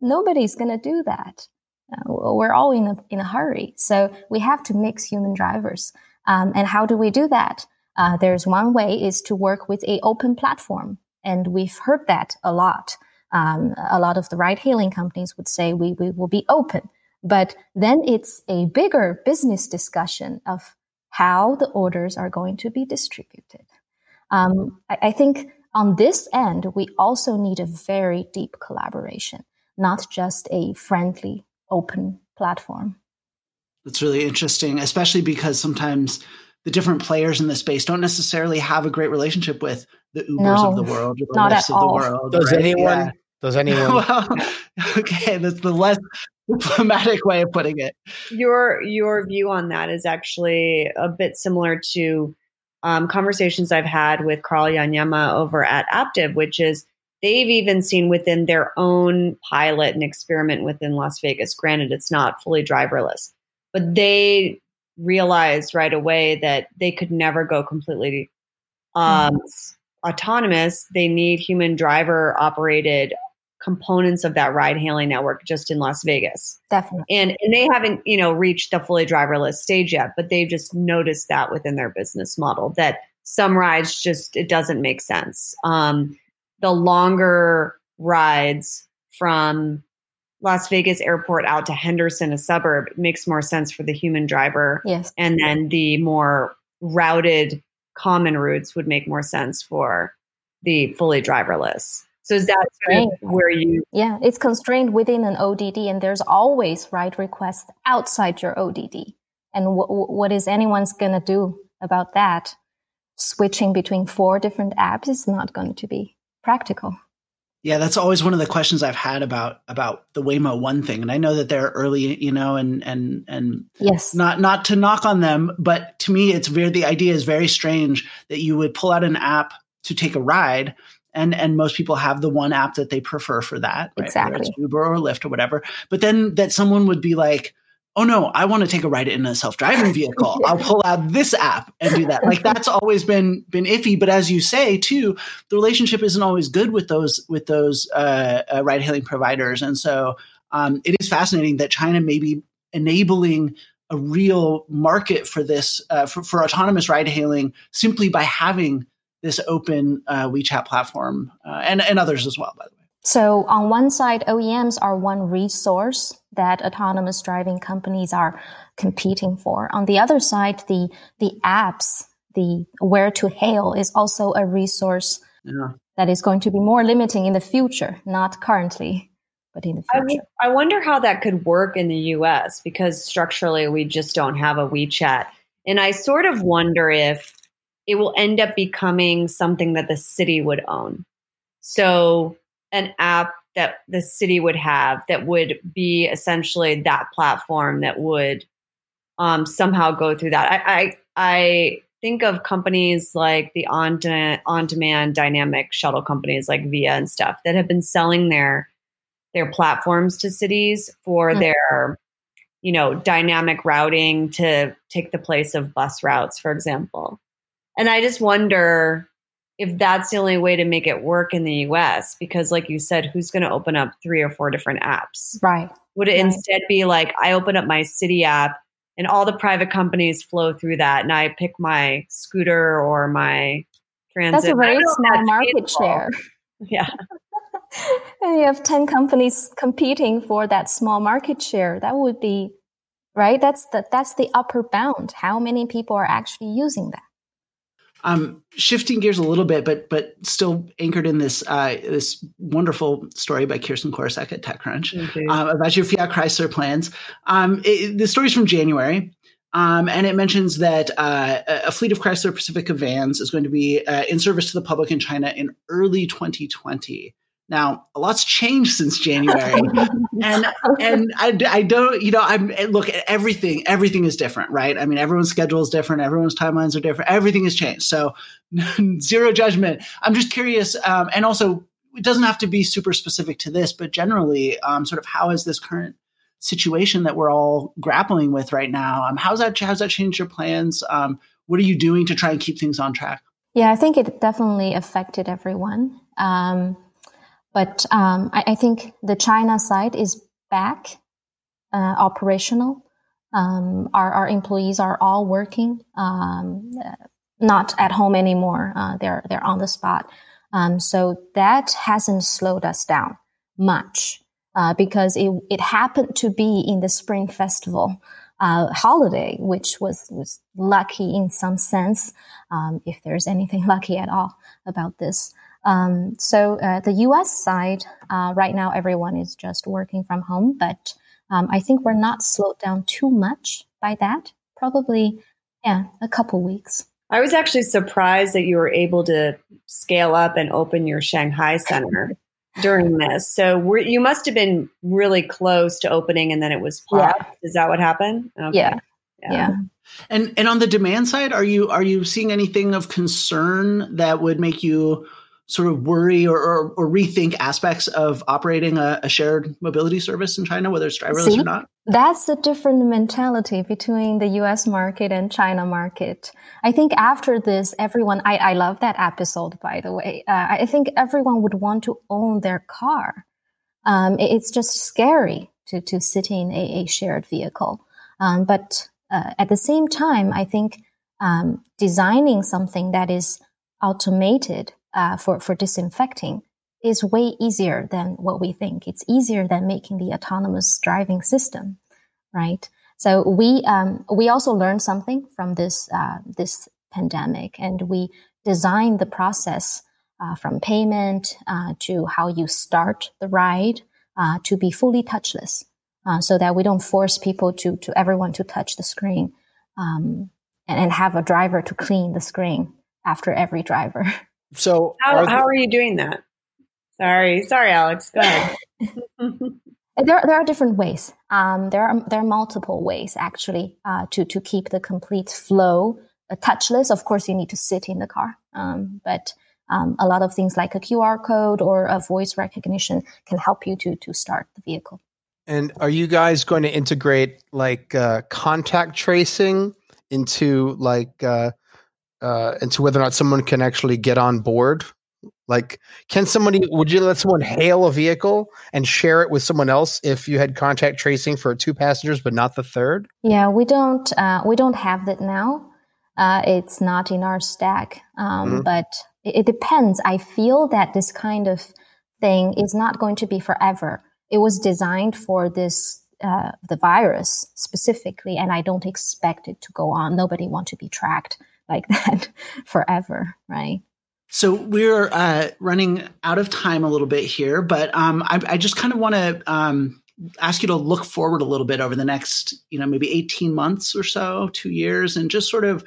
nobody's going to do that. Uh, we're all in a, in a hurry. So we have to mix human drivers. Um, and how do we do that? Uh, there's one way is to work with a open platform. And we've heard that a lot. Um, a lot of the ride hailing companies would say we, we will be open. But then it's a bigger business discussion of how the orders are going to be distributed. Um, I, I think on this end, we also need a very deep collaboration not just a friendly, open platform. That's really interesting, especially because sometimes the different players in the space don't necessarily have a great relationship with the Ubers no, of the world or the not Lyfts of all. the world. Does right? anyone? Yeah. Does anyone? well, okay, that's the less diplomatic way of putting it. Your your view on that is actually a bit similar to um, conversations I've had with Karl Iagnemma over at Aptiv, which is they've even seen within their own pilot and experiment within Las Vegas. Granted, it's not fully driverless, but they realized right away that they could never go completely um, mm-hmm. autonomous. They need human driver operated components of that ride hailing network just in Las Vegas. Definitely. And and they haven't, you know, reached the fully driverless stage yet, but they've just noticed that within their business model that some rides just it doesn't make sense. Um, the longer rides from Las Vegas airport out to Henderson, a suburb, makes more sense for the human driver. Yes. And then the more routed common routes would make more sense for the fully driverless. So is that where you? Yeah, it's constrained within an ODD, and there's always ride requests outside your ODD. And w- what is anyone's gonna do about that? Switching between four different apps is not going to be practical. Yeah, that's always one of the questions I've had about about the Waymo One thing, and I know that they're early, you know, and and and yes, not not to knock on them, but to me, it's very the idea is very strange that you would pull out an app to take a ride, and and most people have the one app that they prefer for that, right? exactly, Uber or Lyft or whatever. But then that someone would be like, oh no, I want to take a ride in a self-driving vehicle. I'll pull out this app and do that. Like that's always been been iffy. But as you say too, the relationship isn't always good with those with those uh, uh, ride-hailing providers, and so um, it is fascinating that China may be enabling a real market for this uh, for, for autonomous ride-hailing simply by having this open uh, WeChat platform uh, and and others as well. By the way. So on one side, OEMs are one resource that autonomous driving companies are competing for. On the other side, the the apps, the where to hail is also a resource yeah. that is going to be more limiting in the future, not currently, but in the future. I, I wonder how that could work in the US because structurally we just don't have a WeChat. And I sort of wonder if it will end up becoming something that the city would own. So an app that the city would have that would be essentially that platform that would um, somehow go through that. I, I, I think of companies like the on de- on demand dynamic shuttle companies like Via and stuff that have been selling their their platforms to cities for mm-hmm. their you know dynamic routing to take the place of bus routes, for example. And I just wonder if that's the only way to make it work in the US, because like you said, who's going to open up three or four different apps? Right. Would it right. instead be like I open up my city app and all the private companies flow through that and I pick my scooter or my transit? That's a very small market share. Yeah. and you have 10 companies competing for that small market share. That would be right. That's the, that's the upper bound. How many people are actually using that? Um, shifting gears a little bit, but but still anchored in this uh, this wonderful story by Kirsten Korosec at TechCrunch mm-hmm. uh, about your Fiat Chrysler plans. Um, it, the story's from January. Um, and it mentions that uh, a fleet of Chrysler Pacifica vans is going to be uh, in service to the public in China in early 2020. Now, a lot's changed since January, and and I, I don't, you know, I'm look everything. Everything is different, right? I mean, everyone's schedule is different. Everyone's timelines are different. Everything has changed. So, zero judgment. I'm just curious, um, and also, it doesn't have to be super specific to this, but generally, um, sort of how is this current situation that we're all grappling with right now? Um, how's that? How's that changed your plans? Um, what are you doing to try and keep things on track? Yeah, I think it definitely affected everyone. Um, but um, I, I, think the China side is back uh, operational. Um, our, our employees are all working, um, not at home anymore. Uh, they're they're on the spot. Um, so that hasn't slowed us down much uh, because it it happened to be in the Spring Festival. Uh, holiday, which was was lucky in some sense, um, if there's anything lucky at all about this. Um, so uh, the U.S. side, uh, right now, everyone is just working from home, but um, I think we're not slowed down too much by that. Probably, yeah, a couple weeks. I was actually surprised that you were able to scale up and open your Shanghai center during this. So you must have been really close to opening, and then it was paused. Yeah. Is that what happened? Okay. Yeah. yeah. yeah. And and on the demand side, are you are you seeing anything of concern that would make you sort of worry or, or, or rethink aspects of operating a, a, shared mobility service in China, whether it's driverless See, or not? That's a different mentality between the US market and China market. I think after this, everyone, I, I love that episode, by the way. Uh, I think everyone would want to own their car. Um, it's just scary to, to sit in a, a shared vehicle. Um, but uh, at the same time, I think um, designing something that is automated uh, for, for disinfecting is way easier than what we think. It's easier than making the autonomous driving system, right? So we um, we also learned something from this uh, this pandemic, and we designed the process uh, from payment uh, to how you start the ride uh, to be fully touchless, uh, so that we don't force people to to everyone to touch the screen, um, and, and have a driver to clean the screen after every driver. So how are, how are you doing that? Sorry, sorry, Alex. Go ahead. There, there are different ways. Um, there are there are multiple ways actually uh, to to keep the complete flow uh, touchless. Of course, you need to sit in the car, um, but um, a lot of things like a QR code or a voice recognition can help you to to start the vehicle. And are you guys going to integrate like uh, contact tracing into like uh, into whether or not someone can actually get on board like, can somebody, would you let someone hail a vehicle and share it with someone else if you had contact tracing for two passengers, but not the third? Yeah, we don't, uh, we don't have that now. Uh, it's not in our stack. Um, mm-hmm. But it, it depends. I feel that this kind of thing is not going to be forever. It was designed for this uh, the virus specifically, and I don't expect it to go on. Nobody want to be tracked like that forever, right? So we're uh, running out of time a little bit here, but um, I, I, just kind of want to um, ask you to look forward a little bit over the next, you know, maybe 18 months or so, two years, and just sort of,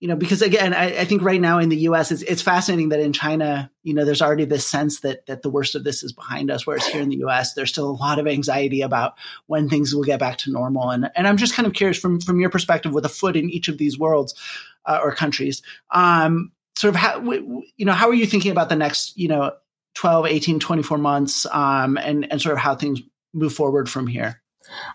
you know, because again, I, I think right now in the U.S. It's, it's, fascinating that in China, you know, there's already this sense that that the worst of this is behind us, whereas here in the U.S. there's still a lot of anxiety about when things will get back to normal, and and I'm just kind of curious from from your perspective, with a foot in each of these worlds uh, or countries. Um, sort of how you know how are you thinking about the next you know 12 18 24 months um, and and sort of how things move forward from here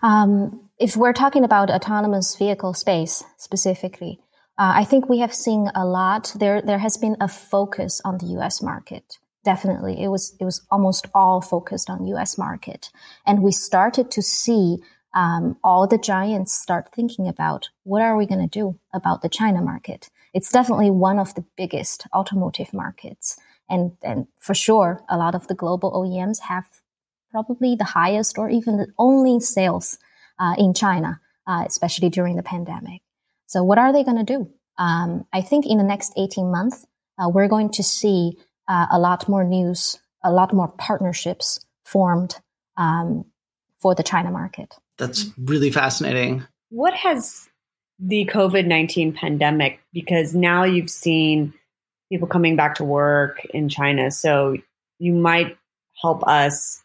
um, if we're talking about autonomous vehicle space specifically uh, i think we have seen a lot. There there has been a focus on the us market. Definitely. It was it was almost all focused on us market. And we started to see um, all the giants start thinking about what are we going to do about the china market? It's definitely one of the biggest automotive markets. And, and for sure, a lot of the global OEMs have probably the highest or even the only sales uh, in China, uh, especially during the pandemic. So what are they going to do? Um, I think in the next 18 months, uh, we're going to see uh, a lot more news, a lot more partnerships formed um, for the China market. That's really fascinating. What has the COVID 19 pandemic because now you've seen people coming back to work in China. So you might help us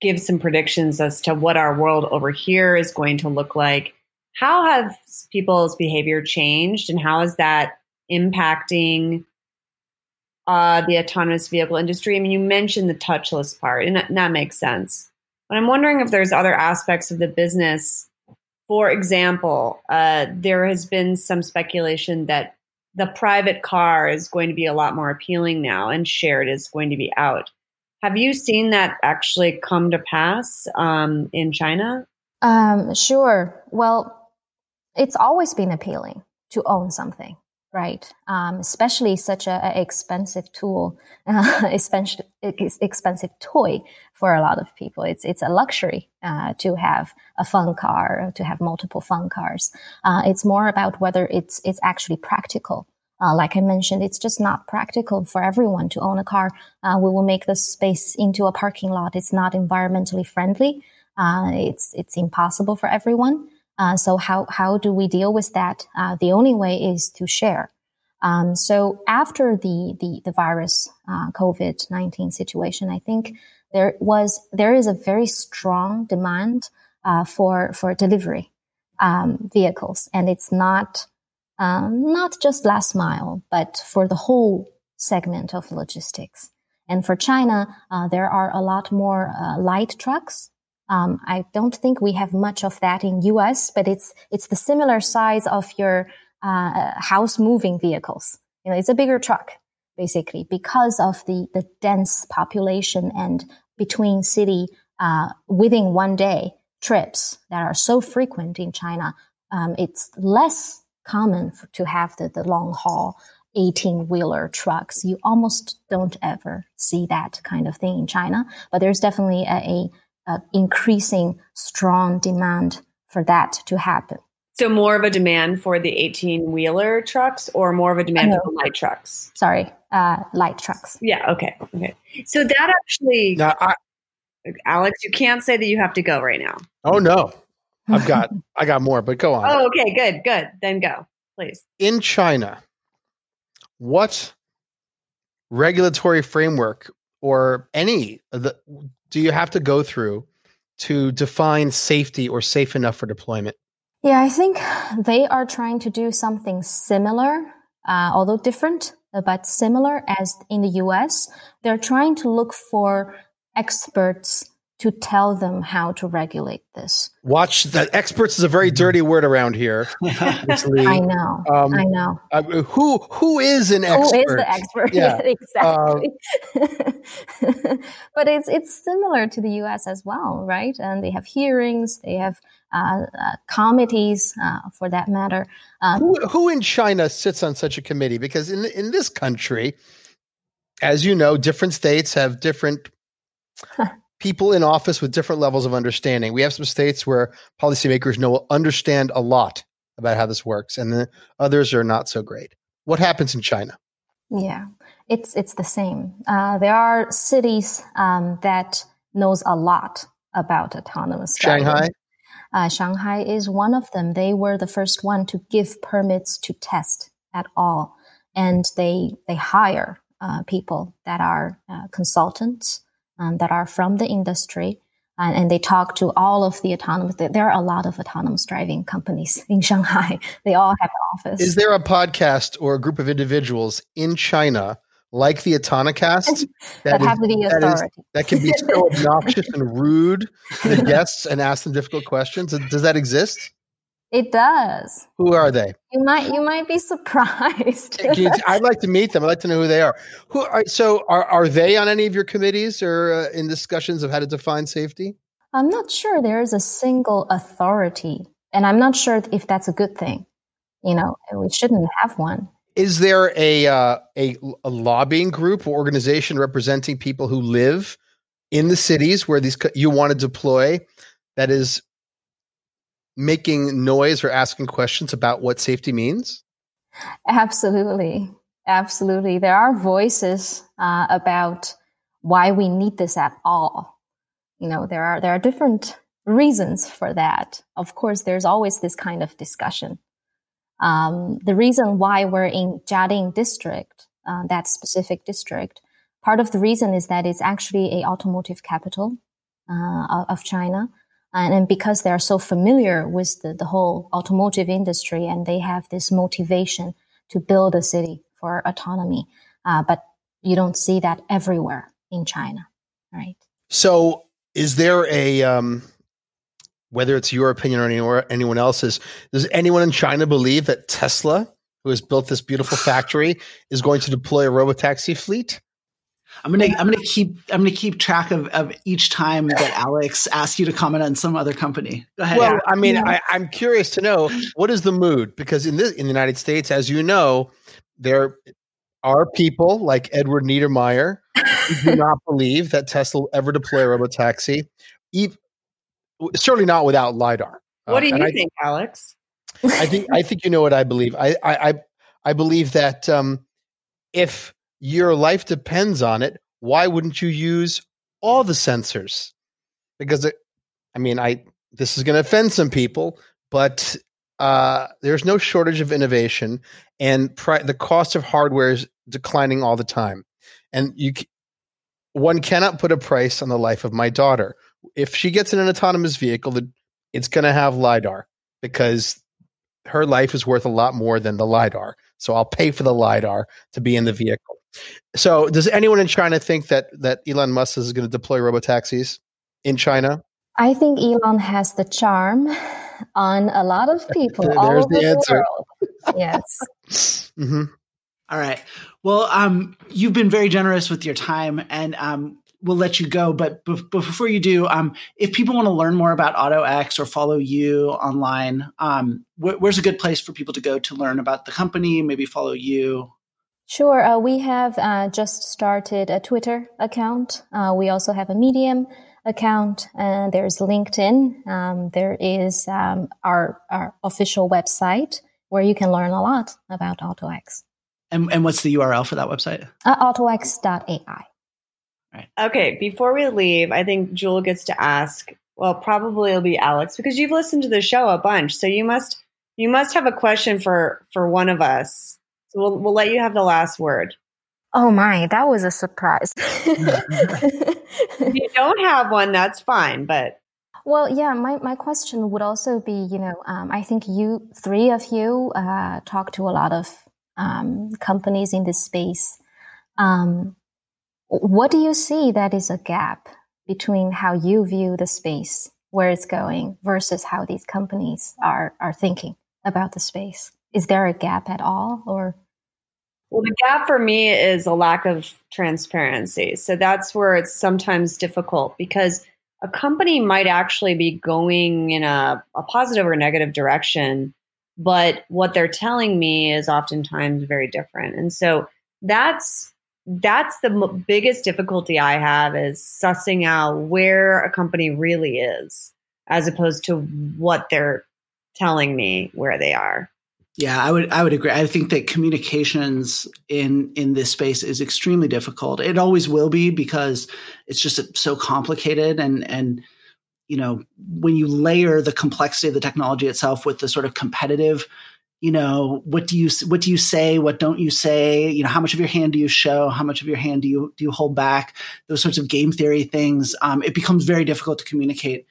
give some predictions as to what our world over here is going to look like. How have people's behavior changed and how is that impacting uh, the autonomous vehicle industry? I mean, you mentioned the touchless part, and that, that makes sense. But I'm wondering if there's other aspects of the business for example, uh, there has been some speculation that the private car is going to be a lot more appealing now and shared is going to be out. Have you seen that actually come to pass um, in China? Um, sure. Well, it's always been appealing to own something right? Um, especially such a, expensive tool, uh, expensive, expensive toy for a lot of people. It's it's a luxury uh, to have a fun car, to have multiple fun cars. Uh, it's more about whether it's it's actually practical. Uh, like I mentioned, it's just not practical for everyone to own a car. Uh, we will make the space into a parking lot. It's not environmentally friendly. Uh, it's it's impossible for everyone. Uh, so how how do we deal with that? Uh, the only way is to share. Um, so after the the, the virus uh, COVID nineteen situation, I think there was there is a very strong demand uh, for for delivery um, vehicles, and it's not um, not just last mile, but for the whole segment of logistics. And for China, uh, there are a lot more uh, light trucks um, I don't think we have much of that in US, but it's it's the similar size of your uh, house moving vehicles. You know, it's a bigger truck basically because of the the dense population and between city uh, within one day trips that are so frequent in China. Um, it's less common to have the, the long haul 18 wheeler trucks. You almost don't ever see that kind of thing in China, but there's definitely a, a uh, increasing strong demand for that to happen. So more of a demand for the 18 wheeler trucks or more of a demand for the light trucks? Sorry, uh, light trucks. Yeah, okay. Okay. So that actually Now, I, Alex, you can't say that you have to go right now. oh no, I've got I got more, but go on. Oh, okay, good, good. Then go, please. In China, what regulatory framework or any the do you have to go through to define safety or safe enough for deployment? Yeah, I think they are trying to do something similar, uh, although different, but similar as in the US. They're trying to look for experts to tell them how to regulate this. Watch that. Experts is a very dirty word around here. I know. Um, I know. uh, who who is an expert? Who is the expert? Yeah. exactly. but it's it's similar to the U.S. as well, right? And they have hearings, they have uh, uh, committees, uh, for that matter. Um, Who, who in China sits on such a committee? Because in in this country, as you know, different states have different people in office with different levels of understanding. We have some states where policymakers know understand a lot about how this works, and the others are not so great. What happens in China? Yeah, it's it's the same. Uh, there are cities um, that knows a lot about autonomous driving. Shanghai. Uh, Shanghai is one of them. They were the first one to give permits to test at all, and they they hire uh, people that are uh, consultants um, that are from the industry, and, and they talk to all of the autonomous. There are a lot of autonomous driving companies in Shanghai. They all have an office. Is there a podcast or a group of individuals in China like the Autonocast that, is- the that is- that can be so obnoxious and rude to the guests and ask them difficult questions? Does that exist? It does. Who are they? You might you might be surprised. You- I'd like to meet them. I'd like to know who they are. Who are so? Are are they on any of your committees or uh, in discussions of how to define safety? I'm not sure there is a single authority, and I'm not sure if that's a good thing. You know, we shouldn't have one. Is there a uh, a, a lobbying group or organization representing people who live in the cities where these you want to deploy that is making noise or asking questions about what safety means? Absolutely, absolutely. There are voices uh, about why we need this at all. You know, there are there are different reasons for that. Of course, there's always this kind of discussion. Um, the reason why we're in Jiading district, uh, that specific district, part of the reason is that it's actually a automotive capital uh, of China. And, and because they are so familiar with the, the whole automotive industry and they have this motivation to build a city for autonomy. Uh, but you don't see that everywhere in China, right? So, is there a um, whether it's your opinion or anyone, anyone else's? Does anyone in China believe that Tesla, who has built this beautiful factory, is going to deploy a robotaxi fleet? I'm gonna I'm gonna keep I'm gonna keep track of, of each time that Alex asks you to comment on some other company. Go ahead. Well, Alex. I mean, I, I'm curious to know what is the mood because in this in the United States, as you know, there are people like Edward Niedermeyer who do not believe that Tesla will ever deploy a robotaxi, ev- certainly not without lidar. What do you and I- think, Alex? I think I think you know what I believe. I I I, I believe that um, if your life depends on it, why wouldn't you use all the sensors? Because it, I mean, I this is going to offend some people, but uh, there's no shortage of innovation, and pri- the cost of hardware is declining all the time, and you. c- One cannot put a price on the life of my daughter. If she gets in an autonomous vehicle, it's going to have lidar because her life is worth a lot more than the lidar. So I'll pay for the lidar to be in the vehicle. So does anyone in China think that that Elon Musk is going to deploy robotaxis in China? I think Elon has the charm on a lot of people There- all over the the, answer. world. Yes. hmm All right. Well, um, you've been very generous with your time, and um, we'll let you go. But, be- but before you do, um, if people want to learn more about AutoX or follow you online, um, wh- where's a good place for people to go to learn about the company? Maybe follow you. Sure. Uh, we have uh, just started a Twitter account. Uh, we also have a Medium. account, and there's LinkedIn. Um, there is um, our, our official website where you can learn a lot about AutoX. And, and what's the URL for that website? Uh, AutoX.ai. Right. Okay, before we leave, I think Jewel gets to ask. Well, probably it'll be Alex because you've listened to the show a bunch, so you must you must have a question for for one of us. So we'll we'll let you have the last word. Oh my, that was a surprise. if you don't have one, that's fine. But well, yeah, my, my question would also be, you know, um, I think you three of you uh, talk to a lot of um, companies in this space. Um, what do you see that is a gap between how you view the space, where it's going, versus how these companies are are thinking about the space? Is there a gap at all, or? Well, the gap for me is a lack of transparency. So that's where it's sometimes difficult because a company might actually be going in a, a positive or negative direction, but what they're telling me is oftentimes very different. And so that's that's the biggest difficulty I have is sussing out where a company really is as opposed to what they're telling me where they are. Yeah, I would I would agree. I think that communications in in this space is extremely difficult. It always will be because it's just so complicated and and you know, when you layer the complexity of the technology itself with the sort of competitive you know what do you what do you say what don't you say you know how much of your hand do you show how much of your hand do you do you hold back those sorts of game theory things um, it becomes very difficult to communicate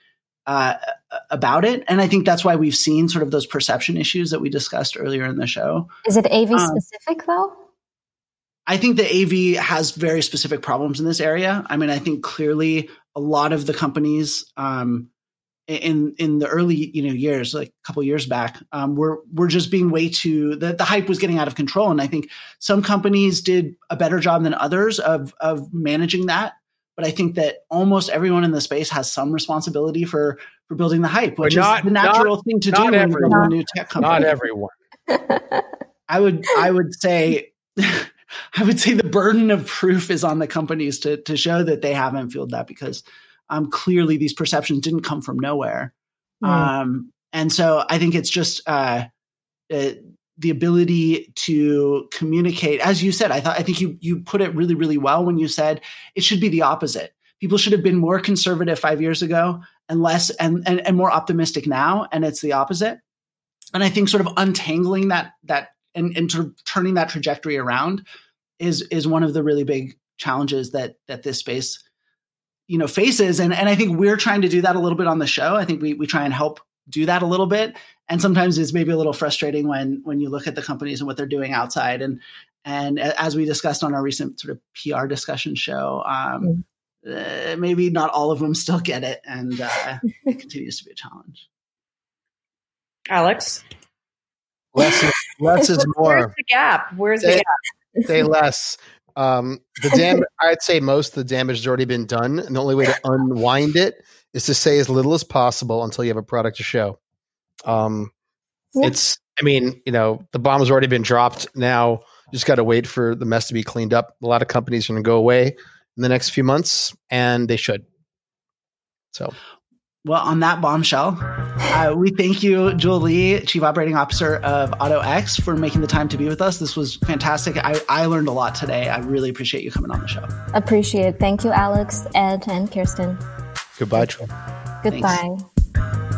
uh, about it. And i think that's why we've seen sort of those perception issues that we discussed earlier in the show. Is it av um, specific though? I think the av has very specific problems in this area. I mean i think clearly a lot of the companies um, in in the early you know years like a couple years back um, we're we're just being way too the, the hype was getting out of control. And i think some companies did a better job than others of of managing that but i think that almost everyone in the space has some responsibility for for building the hype which not, is the natural not, thing to do when you a new tech company not everyone i would i would say i would say the burden of proof is on the companies to to show that they haven't fueled that because um, clearly these perceptions didn't come from nowhere. Mm. Um, and so I think it's just uh, uh, the ability to communicate. As you said, I thought I think you you put it really really well when you said it should be the opposite. People should have been more conservative five years ago and less and, and, and more optimistic now, and it's the opposite. And I think sort of untangling that that and, and turning that trajectory around is is one of the really big challenges that that this space you know faces and and I think we're trying to do that a little bit on the show. I think we we try and help do that a little bit and sometimes it's maybe a little frustrating when when you look at the companies and what they're doing outside and and as we discussed on our recent sort of PR discussion show um, mm. uh, maybe not all of them still get it and uh, it continues to be a challenge. Alex less is, less is more. Where's the gap? Where's say, the gap? Say less. Um, the dam, I'd say most of the damage has already been done, and the only way to unwind it is to say as little as possible until you have a product to show. Um, It's, I mean, you know, the bomb has already been dropped. Now, just got to wait for the mess to be cleaned up. A lot of companies are going to go away in the next few months, and they should. So, well, on that bombshell, uh, we thank you, Jewel Li, Chief Operating Officer of AutoX, for making the time to be with us. This was fantastic. I, I learned a lot today. I really appreciate you coming on the show. Appreciate it. Thank you, Alex, Ed, and Kirsten. Goodbye, Jewel. Goodbye. Thanks.